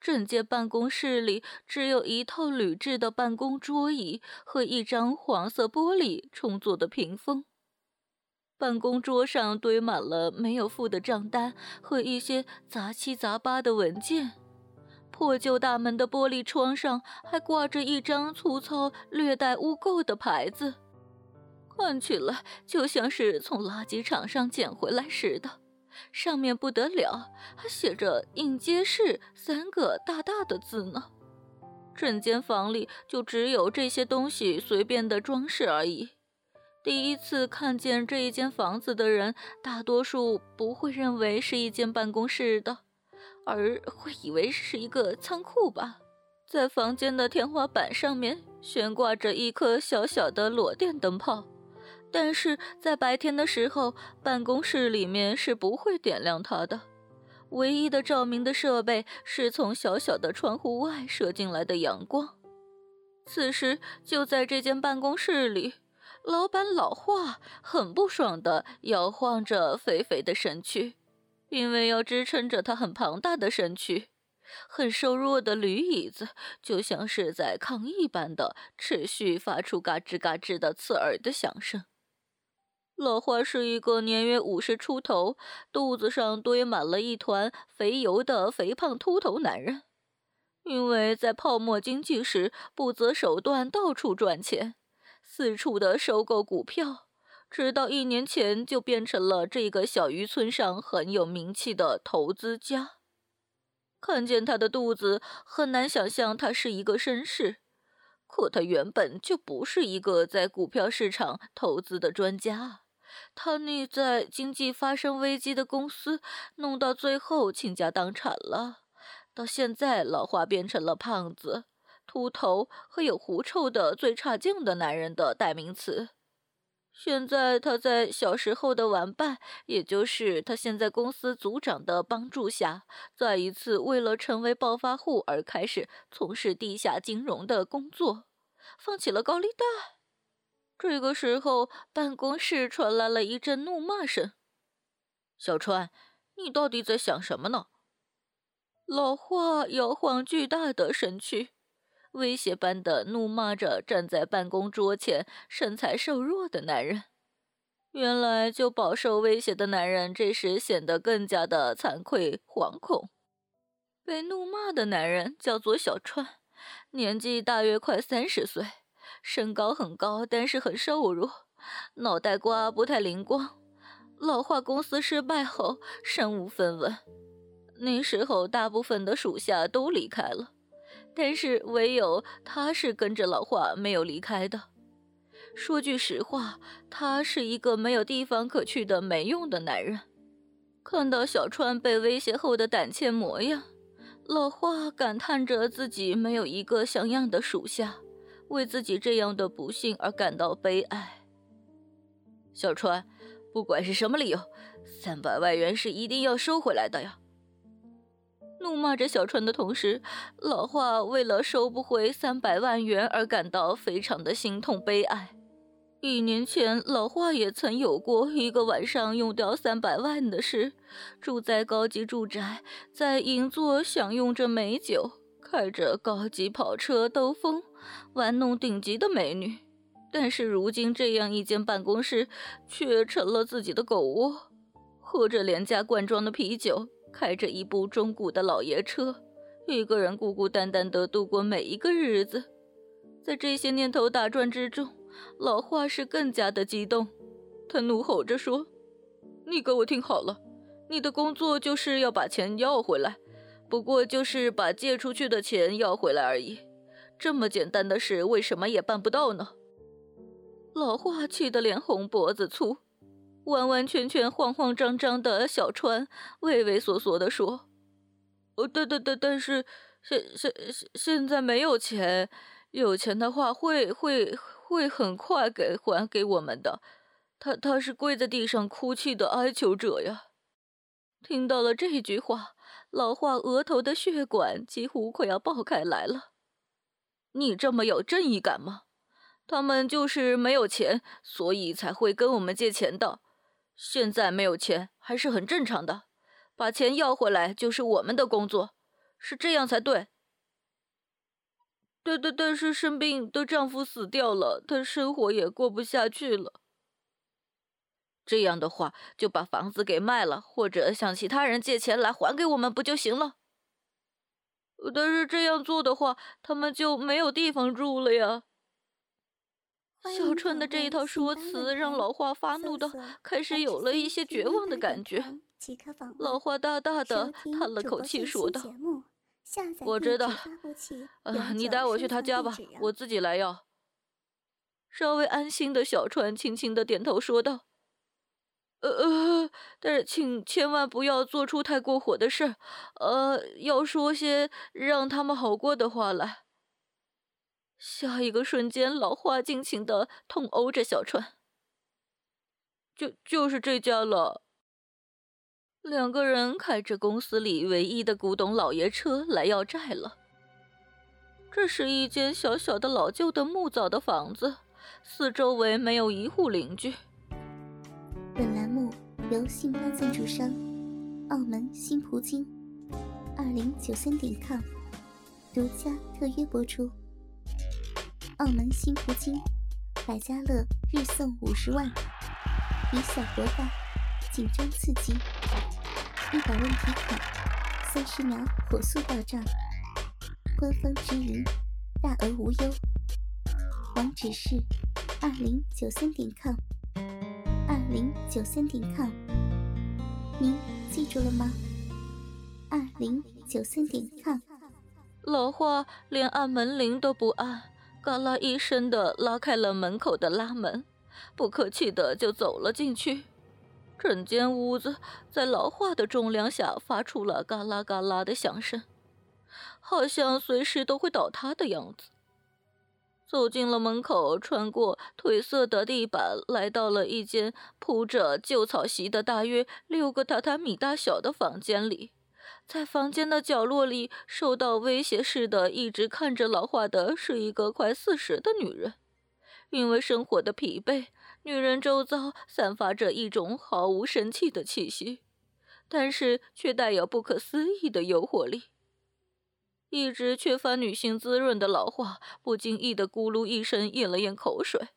整间办公室里只有一套铝制的办公桌椅和一张黄色玻璃重做的屏风。办公桌上堆满了没有付的账单和一些杂七杂八的文件。破旧大门的玻璃窗上还挂着一张粗糙、略带污垢的牌子，看起来就像是从垃圾场上捡回来似的。上面不得了，还写着“应接室”三个大大的字呢。整间房里就只有这些东西随便的装饰而已。第一次看见这一间房子的人，大多数不会认为是一间办公室的，而会以为是一个仓库吧。在房间的天花板上面悬挂着一颗小小的裸电灯泡。但是在白天的时候，办公室里面是不会点亮它的。唯一的照明的设备是从小小的窗户外射进来的阳光。此时，就在这间办公室里，老板老化很不爽地摇晃着肥肥的身躯，因为要支撑着他很庞大的身躯，很瘦弱的铝椅子就像是在抗议般的持续发出嘎吱嘎吱的刺耳的响声。老花是一个年约五十出头、肚子上堆满了一团肥油的肥胖秃头男人。因为在泡沫经济时不择手段，到处赚钱，四处的收购股票，直到一年前就变成了这个小渔村上很有名气的投资家。看见他的肚子，很难想象他是一个绅士，可他原本就不是一个在股票市场投资的专家。他那在经济发生危机的公司，弄到最后倾家荡产了。到现在，老花变成了胖子、秃头和有狐臭的最差劲的男人的代名词。现在他在小时候的玩伴，也就是他现在公司组长的帮助下，再一次为了成为暴发户而开始从事地下金融的工作，放起了高利贷。这个时候，办公室传来了一阵怒骂声：“小川，你到底在想什么呢？”老华摇晃巨大的身躯，威胁般的怒骂着站在办公桌前、身材瘦弱的男人。原来，就饱受威胁的男人这时显得更加的惭愧惶恐。被怒骂的男人叫做小川，年纪大约快三十岁。身高很高，但是很瘦弱，脑袋瓜不太灵光。老化公司失败后，身无分文。那时候，大部分的属下都离开了，但是唯有他是跟着老化没有离开的。说句实话，他是一个没有地方可去的没用的男人。看到小川被威胁后的胆怯模样，老化感叹着自己没有一个像样的属下。为自己这样的不幸而感到悲哀。小川，不管是什么理由，三百万元是一定要收回来的呀！怒骂着小川的同时，老华为了收不回三百万元而感到非常的心痛悲哀。一年前，老华也曾有过一个晚上用掉三百万的事，住在高级住宅，在银座享用着美酒。开着高级跑车兜风，玩弄顶级的美女，但是如今这样一间办公室却成了自己的狗窝。喝着廉价罐装的啤酒，开着一部中古的老爷车，一个人孤孤单单地度过每一个日子。在这些念头打转之中，老华是更加的激动。他怒吼着说：“你给我听好了，你的工作就是要把钱要回来。”不过就是把借出去的钱要回来而已，这么简单的事为什么也办不到呢？老华气得脸红脖子粗，完完全全慌慌张张的小川畏畏缩缩地说：“哦，对对对，但是现现现现在没有钱，有钱的话会会会很快给还给我们的。”他他是跪在地上哭泣的哀求者呀。听到了这句话。老华额头的血管几乎快要爆开来了。你这么有正义感吗？他们就是没有钱，所以才会跟我们借钱的。现在没有钱还是很正常的，把钱要回来就是我们的工作。是这样才对。对对但是生病的丈夫死掉了，她生活也过不下去了。这样的话，就把房子给卖了，或者向其他人借钱来还给我们，不就行了？但是这样做的话，他们就没有地方住了呀。小川的这一套说辞让老花发怒的开始有了一些绝望的感觉。老花大大的叹了口气，说道：“我知道，呃，你带我去他家吧，我自己来要。”稍微安心的小川轻轻的点头说道：“呃呃，但是请千万不要做出太过火的事，呃，要说些让他们好过的话来。”下一个瞬间，老花尽情的痛殴着小川。就就是这家了。两个人开着公司里唯一的古董老爷车来要债了。这是一间小小的老旧的木造的房子，四周围没有一户邻居。本栏目由信邦赞助商澳门新葡京二零九三点 com 独家特约播出。澳门新葡京，百家乐日送五十万，以小博大，紧张刺激，一百万提款，三十秒火速到账，官方直营，大额无忧。网址是二零九三点 com，零九三点 com，您记住了吗？二零九三点 com。老花连按门铃都不按。嘎啦一声的拉开了门口的拉门，不客气的就走了进去。整间屋子在老化的重量下发出了嘎啦嘎啦的响声，好像随时都会倒塌的样子。走进了门口，穿过褪色的地板，来到了一间铺着旧草席的大约六个榻榻米大小的房间里。在房间的角落里，受到威胁似的一直看着老化的是一个快四十的女人。因为生活的疲惫，女人周遭散发着一种毫无生气的气息，但是却带有不可思议的诱惑力。一直缺乏女性滋润的老华不经意的咕噜一声咽了咽口水。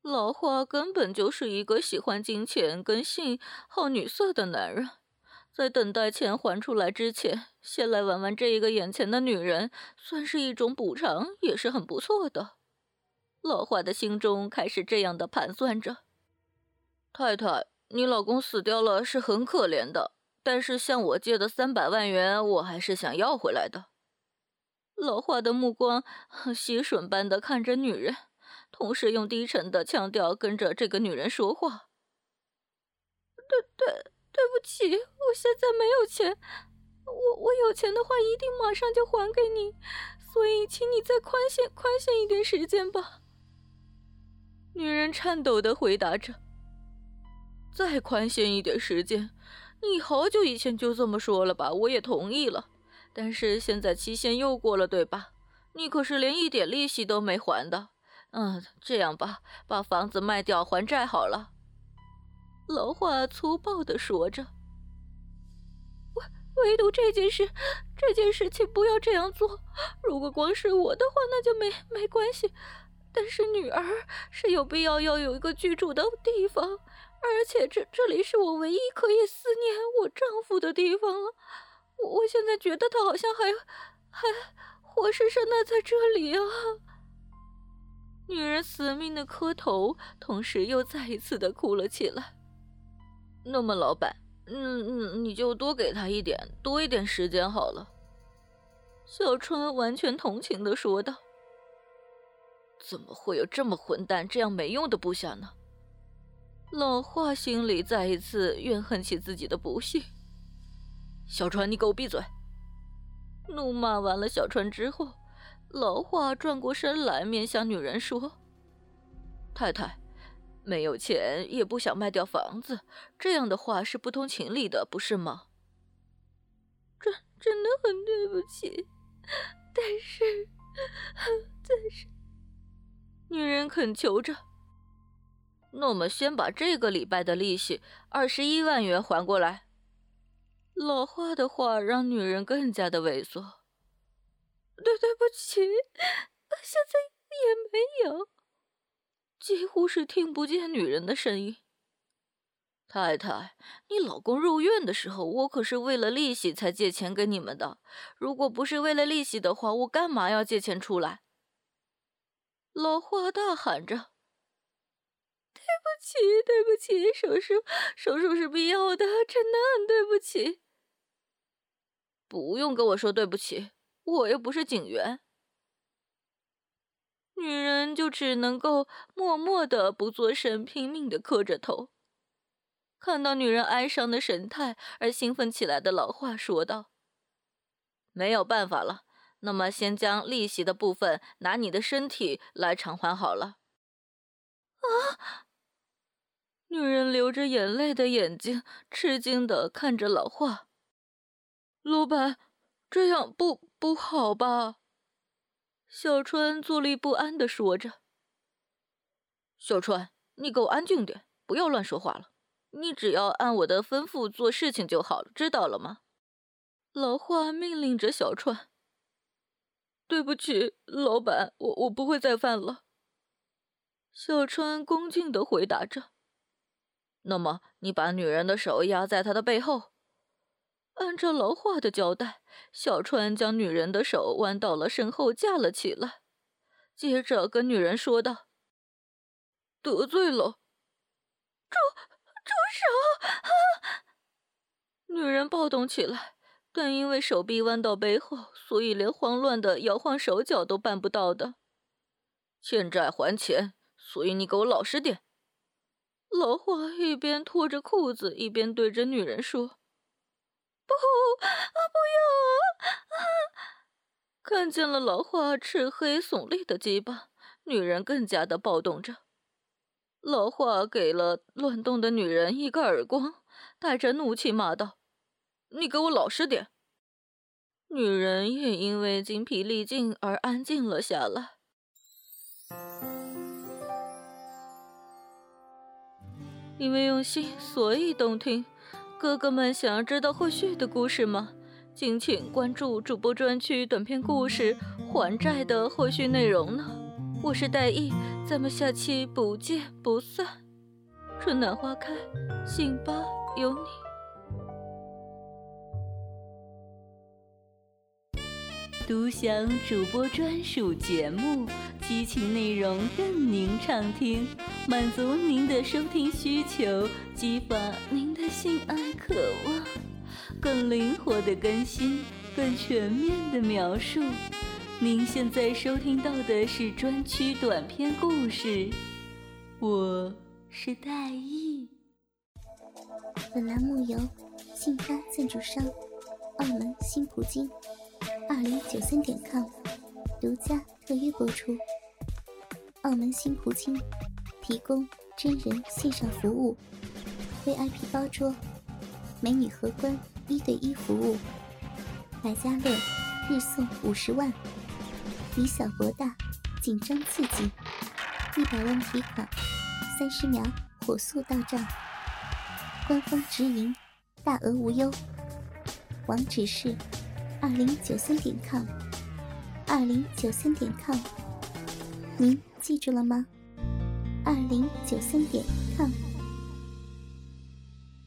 老华根本就是一个喜欢金钱跟性、好女色的男人。在等待钱还出来之前，先来玩玩这一个眼前的女人，算是一种补偿，也是很不错的。老华的心中开始这样的盘算着：太太，你老公死掉了是很可怜的，但是向我借的三百万元，我还是想要回来的。老华的目光吸吮般的看着女人，同时用低沉的腔调跟着这个女人说话：“对对。”对不起，我现在没有钱。我我有钱的话，一定马上就还给你。所以，请你再宽限宽限一点时间吧。女人颤抖的回答着：“再宽限一点时间？你好久以前就这么说了吧？我也同意了。但是现在期限又过了，对吧？你可是连一点利息都没还的。嗯，这样吧，把房子卖掉还债好了。”老话粗暴的说着：“唯唯独这件事，这件事情不要这样做。如果光是我的话，那就没没关系。但是女儿是有必要要有一个居住的地方，而且这这里是我唯一可以思念我丈夫的地方了。我我现在觉得他好像还还活生生的在这里啊！”女人死命的磕头，同时又再一次的哭了起来。那么，老板，嗯嗯，你就多给他一点，多一点时间好了。”小春完全同情的说道。“怎么会有这么混蛋、这样没用的部下呢？”老华心里再一次怨恨起自己的不幸。小川，你给我闭嘴！怒骂完了小川之后，老华转过身来，面向女人说：“太太。”没有钱，也不想卖掉房子，这样的话是不通情理的，不是吗？真真的很对不起，但是，但是，女人恳求着。那我们先把这个礼拜的利息二十一万元还过来。老花的话让女人更加的猥琐。对，对不起，现在也没有，几乎是听不见女人的声音。太太，你老公入院的时候，我可是为了利息才借钱给你们的。如果不是为了利息的话，我干嘛要借钱出来？老花大喊着：“对不起，对不起，手术，手术是必要的，真的很对不起。”不用跟我说对不起。我又不是警员，女人就只能够默默的不作声，拼命的磕着头。看到女人哀伤的神态而兴奋起来的老话说道：“没有办法了，那么先将利息的部分拿你的身体来偿还好了。”啊！流着眼泪的眼睛吃惊的看着老话，老板。这样不不好吧？小川坐立不安的说着。小川，你给我安静点，不要乱说话了。你只要按我的吩咐做事情就好了，知道了吗？老话命令着小川。对不起，老板，我我不会再犯了。小川恭敬的回答着。那么，你把女人的手压在她的背后。按照老话的交代，小川将女人的手弯到了身后架了起来，接着跟女人说道：“得罪了，住住手！”啊！女人暴动起来，但因为手臂弯到背后，所以连慌乱的摇晃手脚都办不到的。欠债还钱，所以你给我老实点。老花一边脱着裤子，一边对着女人说。不啊！不要啊！看见了老花赤黑耸立的鸡巴，女人更加的暴动着。老花给了乱动的女人一个耳光，带着怒气骂道：“你给我老实点！”女人也因为精疲力尽而安静了下来。因为用心，所以动听。哥哥们想要知道后续的故事吗？敬请关注主播专区短篇故事《还债》的后续内容呢。我是戴艺，咱们下期不见不散。春暖花开，信吧有你。独享主播专属节目，激情内容任您畅听，满足您的收听需求，激发您的。性爱渴望，更灵活的更新，更全面的描述。您现在收听到的是专区短篇故事，我是戴艺。本栏目由信发赞助商澳门新葡京二零九三点 com 独家特约播出。澳门新葡京提供真人线上服务。VIP 包桌，美女荷官一对一服务，百家乐日送五十万，以小博大，紧张刺激，一百万提款，三十秒火速到账，官方直营，大额无忧，网址是二零九三点 com，二零九三点 com，您记住了吗？二零九三点 com。